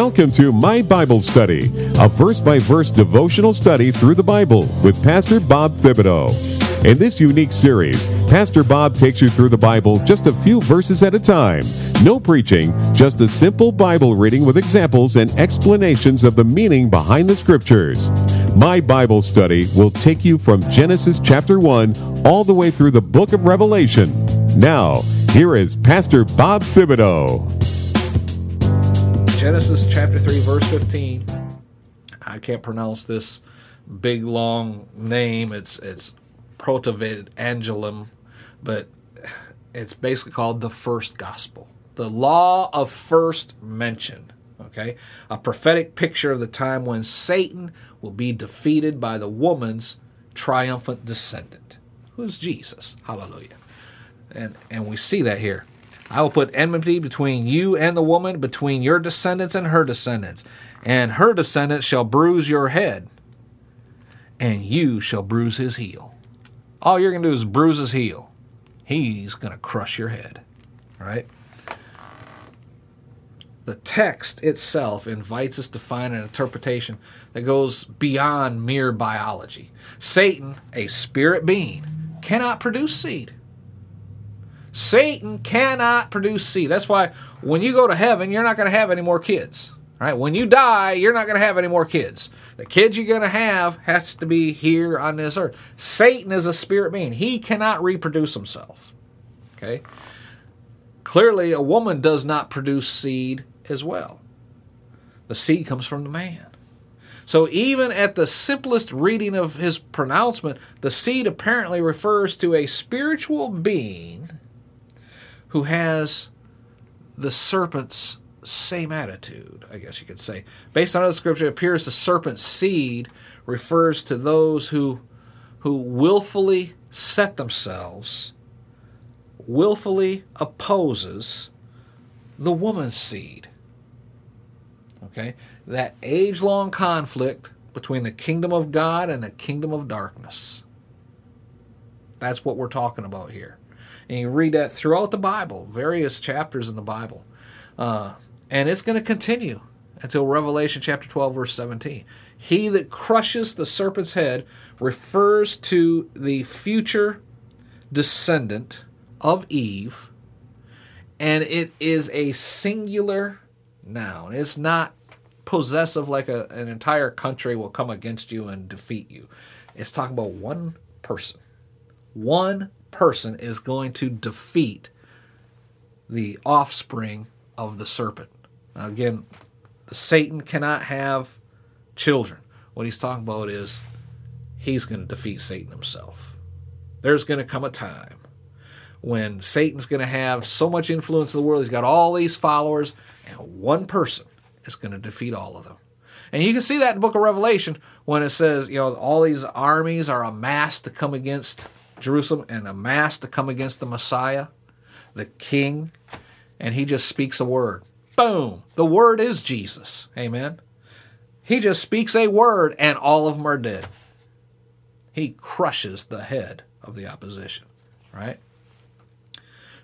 Welcome to My Bible Study, a verse by verse devotional study through the Bible with Pastor Bob Thibodeau. In this unique series, Pastor Bob takes you through the Bible just a few verses at a time. No preaching, just a simple Bible reading with examples and explanations of the meaning behind the scriptures. My Bible Study will take you from Genesis chapter 1 all the way through the book of Revelation. Now, here is Pastor Bob Thibodeau. Genesis chapter 3, verse 15. I can't pronounce this big long name. It's it's Protoevangelium, but it's basically called the first gospel. The law of first mention. Okay? A prophetic picture of the time when Satan will be defeated by the woman's triumphant descendant. Who's Jesus? Hallelujah. And and we see that here. I will put enmity between you and the woman, between your descendants and her descendants. And her descendants shall bruise your head, and you shall bruise his heel. All you're going to do is bruise his heel. He's going to crush your head. Right? The text itself invites us to find an interpretation that goes beyond mere biology. Satan, a spirit being, cannot produce seed. Satan cannot produce seed. That's why when you go to heaven, you're not going to have any more kids. Right? When you die, you're not going to have any more kids. The kids you're going to have has to be here on this earth. Satan is a spirit being. He cannot reproduce himself. Okay? Clearly, a woman does not produce seed as well. The seed comes from the man. So, even at the simplest reading of his pronouncement, the seed apparently refers to a spiritual being who has the serpent's same attitude, I guess you could say. Based on the scripture, it appears the serpent's seed refers to those who who willfully set themselves, willfully opposes the woman's seed. Okay? That age long conflict between the kingdom of God and the kingdom of darkness. That's what we're talking about here. And you read that throughout the Bible, various chapters in the Bible. Uh, and it's going to continue until Revelation chapter 12, verse 17. He that crushes the serpent's head refers to the future descendant of Eve, and it is a singular noun. It's not possessive like a, an entire country will come against you and defeat you. It's talking about one person. One person is going to defeat the offspring of the serpent. Now, again, Satan cannot have children. What he's talking about is he's going to defeat Satan himself. There's going to come a time when Satan's going to have so much influence in the world, he's got all these followers, and one person is going to defeat all of them. And you can see that in the book of Revelation when it says, you know, all these armies are amassed to come against Jerusalem and a mass to come against the Messiah, the King, and he just speaks a word. Boom! The word is Jesus. Amen. He just speaks a word and all of them are dead. He crushes the head of the opposition, right?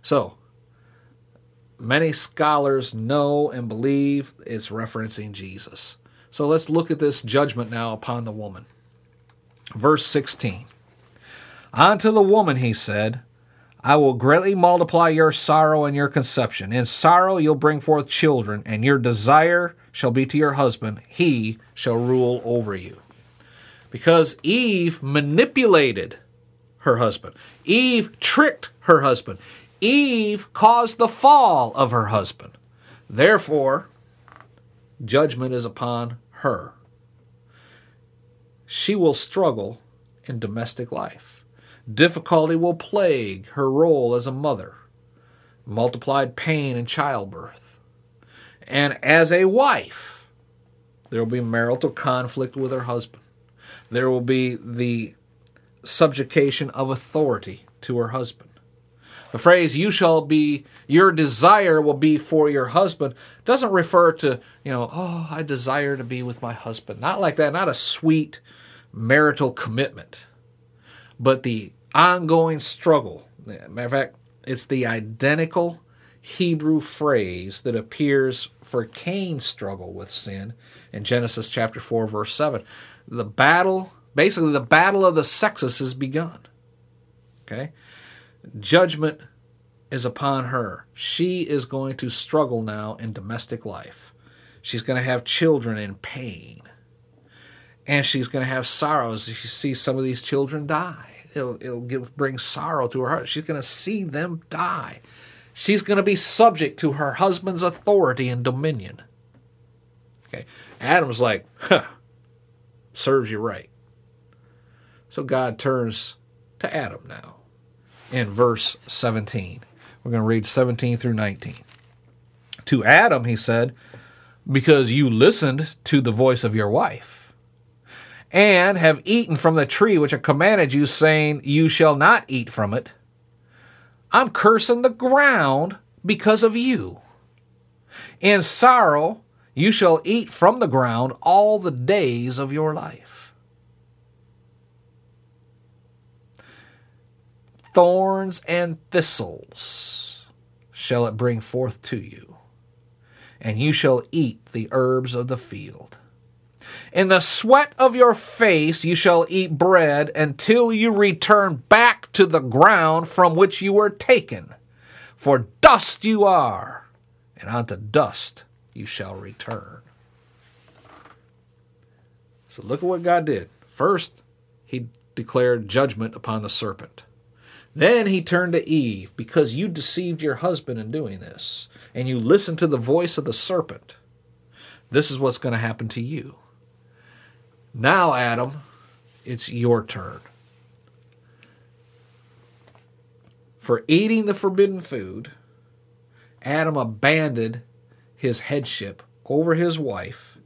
So, many scholars know and believe it's referencing Jesus. So let's look at this judgment now upon the woman. Verse 16. Unto the woman he said, I will greatly multiply your sorrow and your conception. In sorrow you'll bring forth children, and your desire shall be to your husband. He shall rule over you. Because Eve manipulated her husband, Eve tricked her husband, Eve caused the fall of her husband. Therefore, judgment is upon her. She will struggle in domestic life. Difficulty will plague her role as a mother, multiplied pain in childbirth. And as a wife, there will be marital conflict with her husband. There will be the subjugation of authority to her husband. The phrase "you shall be your desire will be for your husband" doesn't refer to, you know, oh, I desire to be with my husband. Not like that, not a sweet marital commitment. But the ongoing struggle. Matter of fact, it's the identical Hebrew phrase that appears for Cain's struggle with sin in Genesis chapter 4, verse 7. The battle, basically, the battle of the sexes has begun. Okay? Judgment is upon her. She is going to struggle now in domestic life. She's going to have children in pain. And she's going to have sorrow as she sees some of these children die. It'll, it'll give, bring sorrow to her heart. She's going to see them die. She's going to be subject to her husband's authority and dominion. Okay. Adam's like, huh, serves you right. So God turns to Adam now in verse 17. We're going to read 17 through 19. To Adam, he said, Because you listened to the voice of your wife, and have eaten from the tree which I commanded you, saying, You shall not eat from it. I'm cursing the ground because of you. In sorrow you shall eat from the ground all the days of your life. thorns and thistles shall it bring forth to you, and you shall eat the herbs of the field. In the sweat of your face you shall eat bread until you return back to the ground from which you were taken. For dust you are, and unto dust you shall return. So look at what God did. First, he declared judgment upon the serpent. Then he turned to Eve, because you deceived your husband in doing this, and you listened to the voice of the serpent. This is what's going to happen to you. Now, Adam, it's your turn. For eating the forbidden food, Adam abandoned his headship over his wife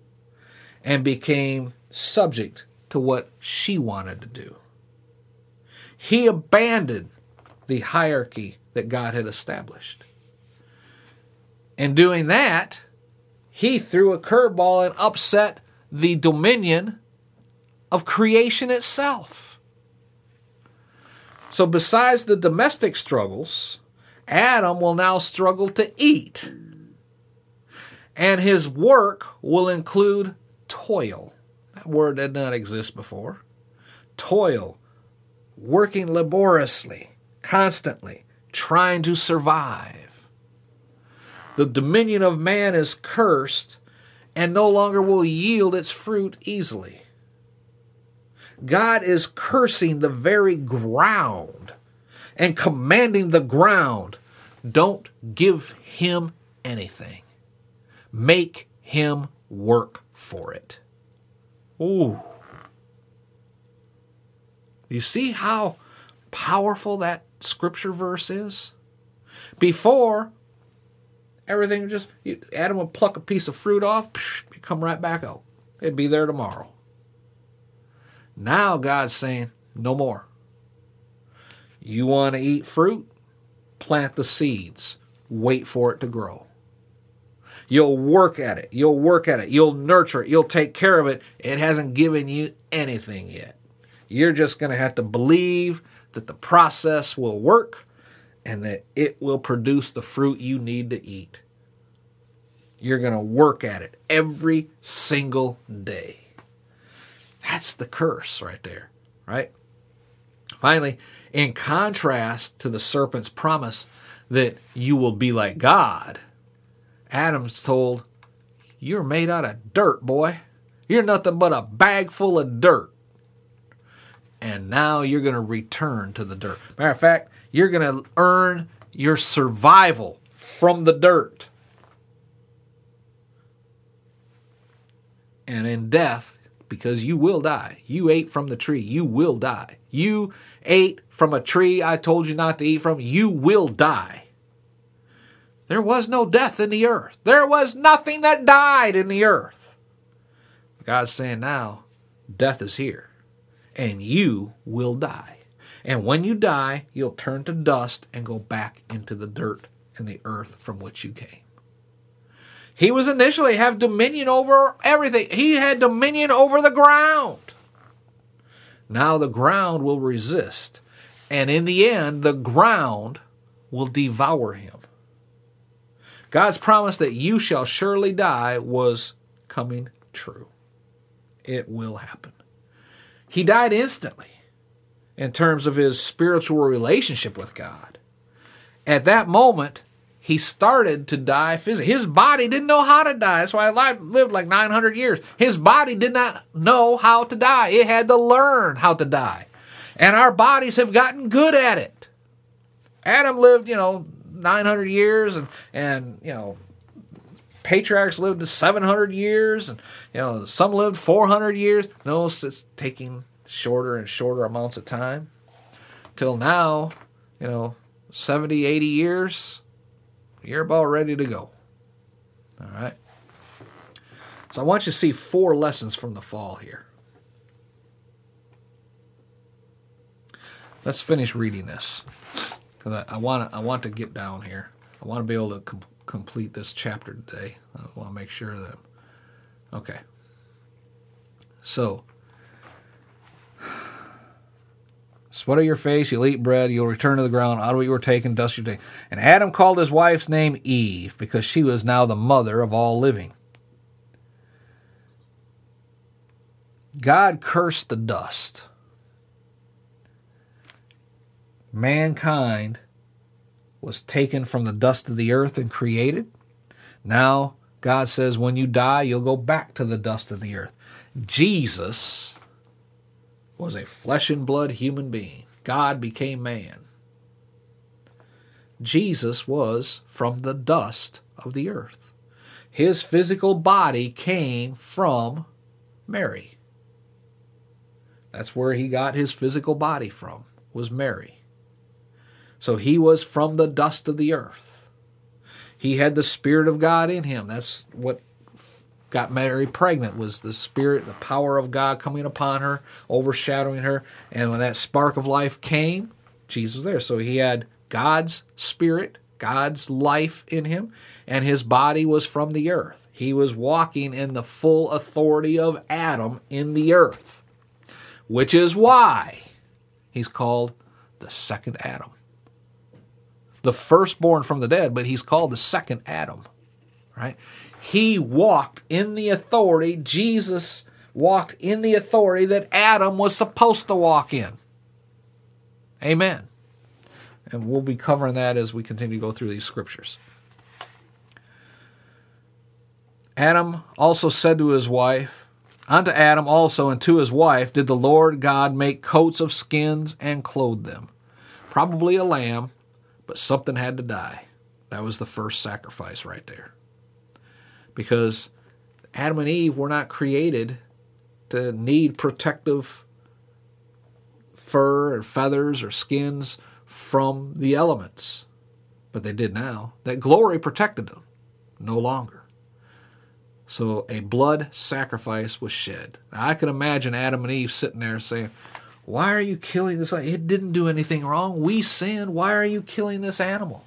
and became subject to what she wanted to do. He abandoned the hierarchy that God had established. In doing that, he threw a curveball and upset the dominion of creation itself. So, besides the domestic struggles, Adam will now struggle to eat. And his work will include toil. That word did not exist before. Toil, working laboriously, constantly trying to survive. The dominion of man is cursed and no longer will yield its fruit easily. God is cursing the very ground and commanding the ground don't give him anything. Make him work for it. Ooh. You see how powerful that scripture verse is? Before, everything just, Adam would pluck a piece of fruit off, come right back out. It'd be there tomorrow. Now God's saying, no more. You want to eat fruit? Plant the seeds. Wait for it to grow. You'll work at it. You'll work at it. You'll nurture it. You'll take care of it. It hasn't given you anything yet. You're just going to have to believe that the process will work and that it will produce the fruit you need to eat. You're going to work at it every single day. That's the curse right there, right? Finally, in contrast to the serpent's promise that you will be like God, Adam's told, You're made out of dirt, boy. You're nothing but a bag full of dirt and now you're going to return to the dirt. Matter of fact, you're going to earn your survival from the dirt. And in death, because you will die, you ate from the tree, you will die. You ate from a tree I told you not to eat from, you will die. There was no death in the earth. There was nothing that died in the earth. God's saying now, death is here and you will die. And when you die, you'll turn to dust and go back into the dirt and the earth from which you came. He was initially have dominion over everything. He had dominion over the ground. Now the ground will resist, and in the end the ground will devour him. God's promise that you shall surely die was coming true. It will happen. He died instantly in terms of his spiritual relationship with God. At that moment, he started to die physically. His body didn't know how to die. That's why I lived like 900 years. His body did not know how to die. It had to learn how to die. And our bodies have gotten good at it. Adam lived, you know, 900 years and, and you know, patriarchs lived to 700 years and, you know, some lived 400 years. No, it's taking shorter and shorter amounts of time. Till now, you know, 70, 80 years, you're about ready to go. All right. So I want you to see four lessons from the fall here. Let's finish reading this because I, I want I want to get down here. I want to be able to com- complete this chapter today. I want to make sure that. Okay. So Sweat of your face, you'll eat bread, you'll return to the ground, out of it you were taken, dust you take. And Adam called his wife's name Eve, because she was now the mother of all living. God cursed the dust. Mankind was taken from the dust of the earth and created. Now, God says, when you die, you'll go back to the dust of the earth. Jesus was a flesh and blood human being. God became man. Jesus was from the dust of the earth. His physical body came from Mary. That's where he got his physical body from, was Mary. So he was from the dust of the earth. He had the Spirit of God in him. That's what got Mary pregnant was the spirit, the power of God coming upon her, overshadowing her. And when that spark of life came, Jesus was there. So he had God's spirit, God's life in him, and his body was from the earth. He was walking in the full authority of Adam in the earth, which is why he's called the second Adam. The firstborn from the dead, but he's called the second Adam, right? He walked in the authority, Jesus walked in the authority that Adam was supposed to walk in. Amen. And we'll be covering that as we continue to go through these scriptures. Adam also said to his wife, Unto Adam also and to his wife did the Lord God make coats of skins and clothe them. Probably a lamb, but something had to die. That was the first sacrifice right there because Adam and Eve were not created to need protective fur or feathers or skins from the elements. But they did now. That glory protected them. No longer. So a blood sacrifice was shed. Now, I can imagine Adam and Eve sitting there saying, Why are you killing this? It didn't do anything wrong. We sinned. Why are you killing this animal?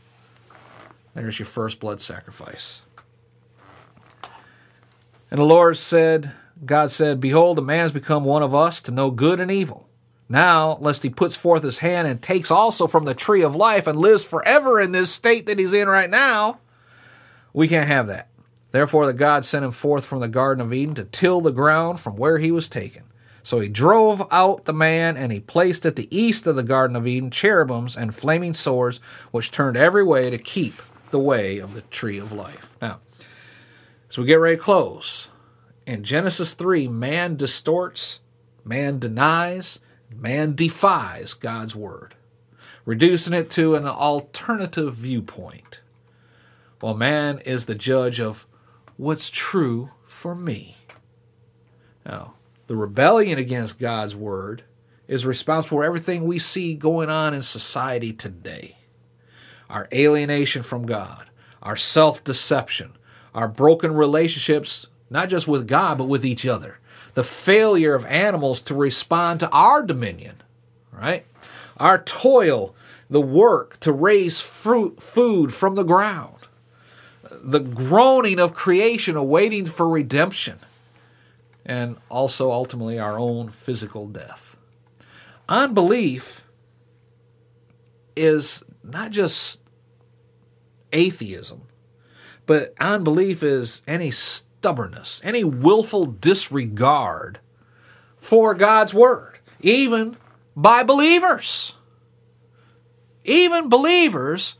There's your first blood sacrifice. And the Lord said, God said, Behold, a man has become one of us to know good and evil. Now, lest he puts forth his hand and takes also from the tree of life and lives forever in this state that he's in right now, we can't have that. Therefore, the God sent him forth from the Garden of Eden to till the ground from where he was taken. So he drove out the man, and he placed at the east of the Garden of Eden cherubims and flaming swords, which turned every way to keep the way of the tree of life. Now, so we get ready to close. In Genesis 3, man distorts, man denies, man defies God's word, reducing it to an alternative viewpoint. While man is the judge of what's true for me. Now, the rebellion against God's word is responsible for everything we see going on in society today our alienation from God, our self deception, our broken relationships, not just with God, but with each other. The failure of animals to respond to our dominion, right? Our toil, the work to raise fruit, food from the ground, the groaning of creation awaiting for redemption, and also ultimately our own physical death. Unbelief is not just atheism, But unbelief is any stubbornness, any willful disregard for God's word, even by believers. Even believers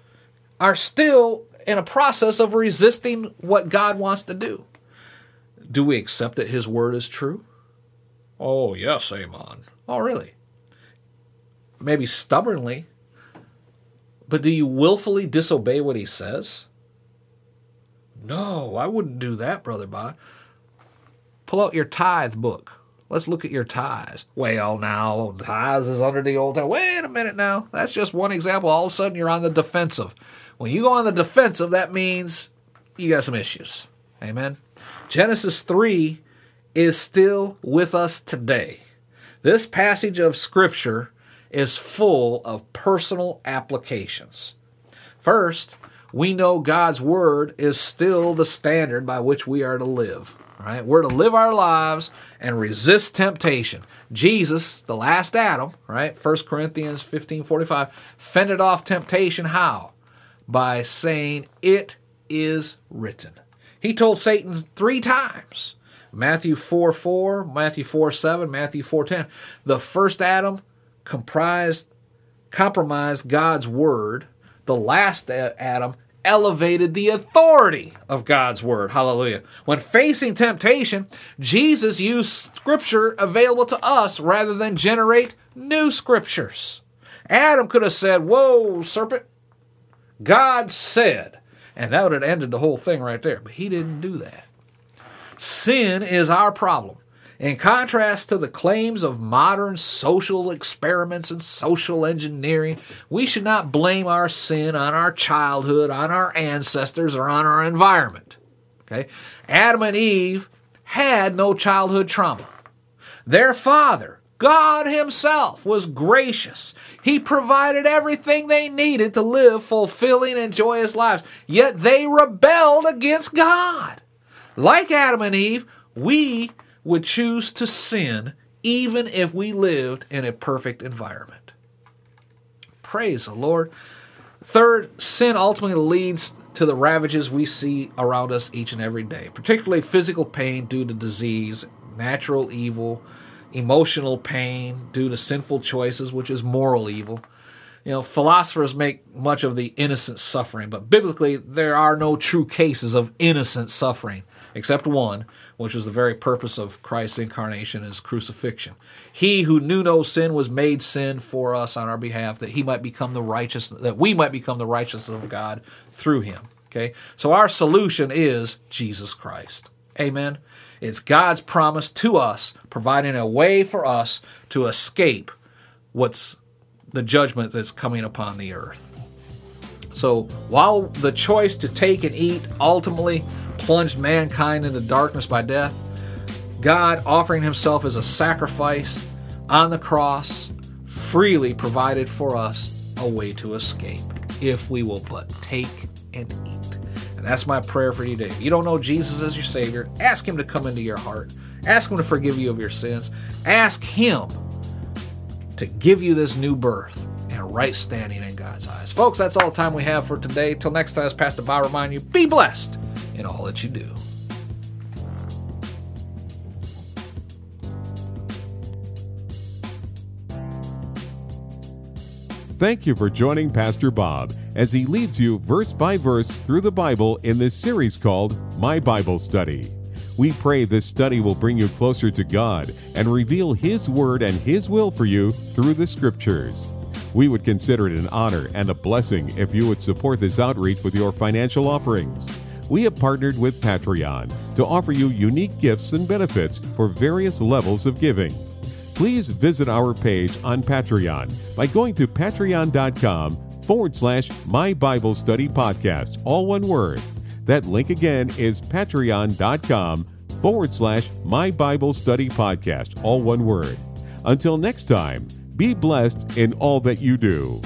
are still in a process of resisting what God wants to do. Do we accept that His word is true? Oh, yes, Amen. Oh, really? Maybe stubbornly, but do you willfully disobey what He says? No, I wouldn't do that, Brother Bob. Pull out your tithe book. Let's look at your tithes. Well, now, tithes is under the old time. Wait a minute now. That's just one example. All of a sudden, you're on the defensive. When you go on the defensive, that means you got some issues. Amen. Genesis 3 is still with us today. This passage of Scripture is full of personal applications. First, we know God's Word is still the standard by which we are to live. Right? We're to live our lives and resist temptation. Jesus, the last Adam, right? 1 Corinthians 15 45, fended off temptation how? By saying, It is written. He told Satan three times Matthew 4 4, Matthew 4 7, Matthew 4 10. The first Adam comprised, compromised God's word. The last Adam elevated the authority of God's word. Hallelujah. When facing temptation, Jesus used scripture available to us rather than generate new scriptures. Adam could have said, Whoa, serpent, God said. And that would have ended the whole thing right there. But he didn't do that. Sin is our problem. In contrast to the claims of modern social experiments and social engineering, we should not blame our sin on our childhood, on our ancestors, or on our environment. Okay? Adam and Eve had no childhood trauma. Their father, God Himself, was gracious. He provided everything they needed to live fulfilling and joyous lives, yet they rebelled against God. Like Adam and Eve, we would choose to sin even if we lived in a perfect environment. Praise the Lord. Third, sin ultimately leads to the ravages we see around us each and every day, particularly physical pain due to disease, natural evil, emotional pain due to sinful choices, which is moral evil. You know, philosophers make much of the innocent suffering, but biblically, there are no true cases of innocent suffering except one, which was the very purpose of Christ's incarnation his crucifixion. He who knew no sin was made sin for us on our behalf, that he might become the righteous, that we might become the righteousness of God through him. Okay? So our solution is Jesus Christ. Amen. It's God's promise to us, providing a way for us to escape what's the judgment that's coming upon the earth. So while the choice to take and eat ultimately plunged mankind into darkness by death, God offering himself as a sacrifice on the cross freely provided for us a way to escape if we will but take and eat. And that's my prayer for you today. If you don't know Jesus as your Savior, ask Him to come into your heart. Ask Him to forgive you of your sins. Ask Him to give you this new birth and right standing in God's eyes. Folks, that's all the time we have for today. Till next time, as Pastor Bob remind you, be blessed in all that you do. Thank you for joining Pastor Bob as he leads you verse by verse through the Bible in this series called My Bible Study. We pray this study will bring you closer to God and reveal His Word and His will for you through the Scriptures. We would consider it an honor and a blessing if you would support this outreach with your financial offerings we have partnered with Patreon to offer you unique gifts and benefits for various levels of giving. Please visit our page on Patreon by going to patreon.com forward slash My Bible Study Podcast, all one word. That link again is patreon.com forward slash My Bible Study Podcast, all one word. Until next time, be blessed in all that you do.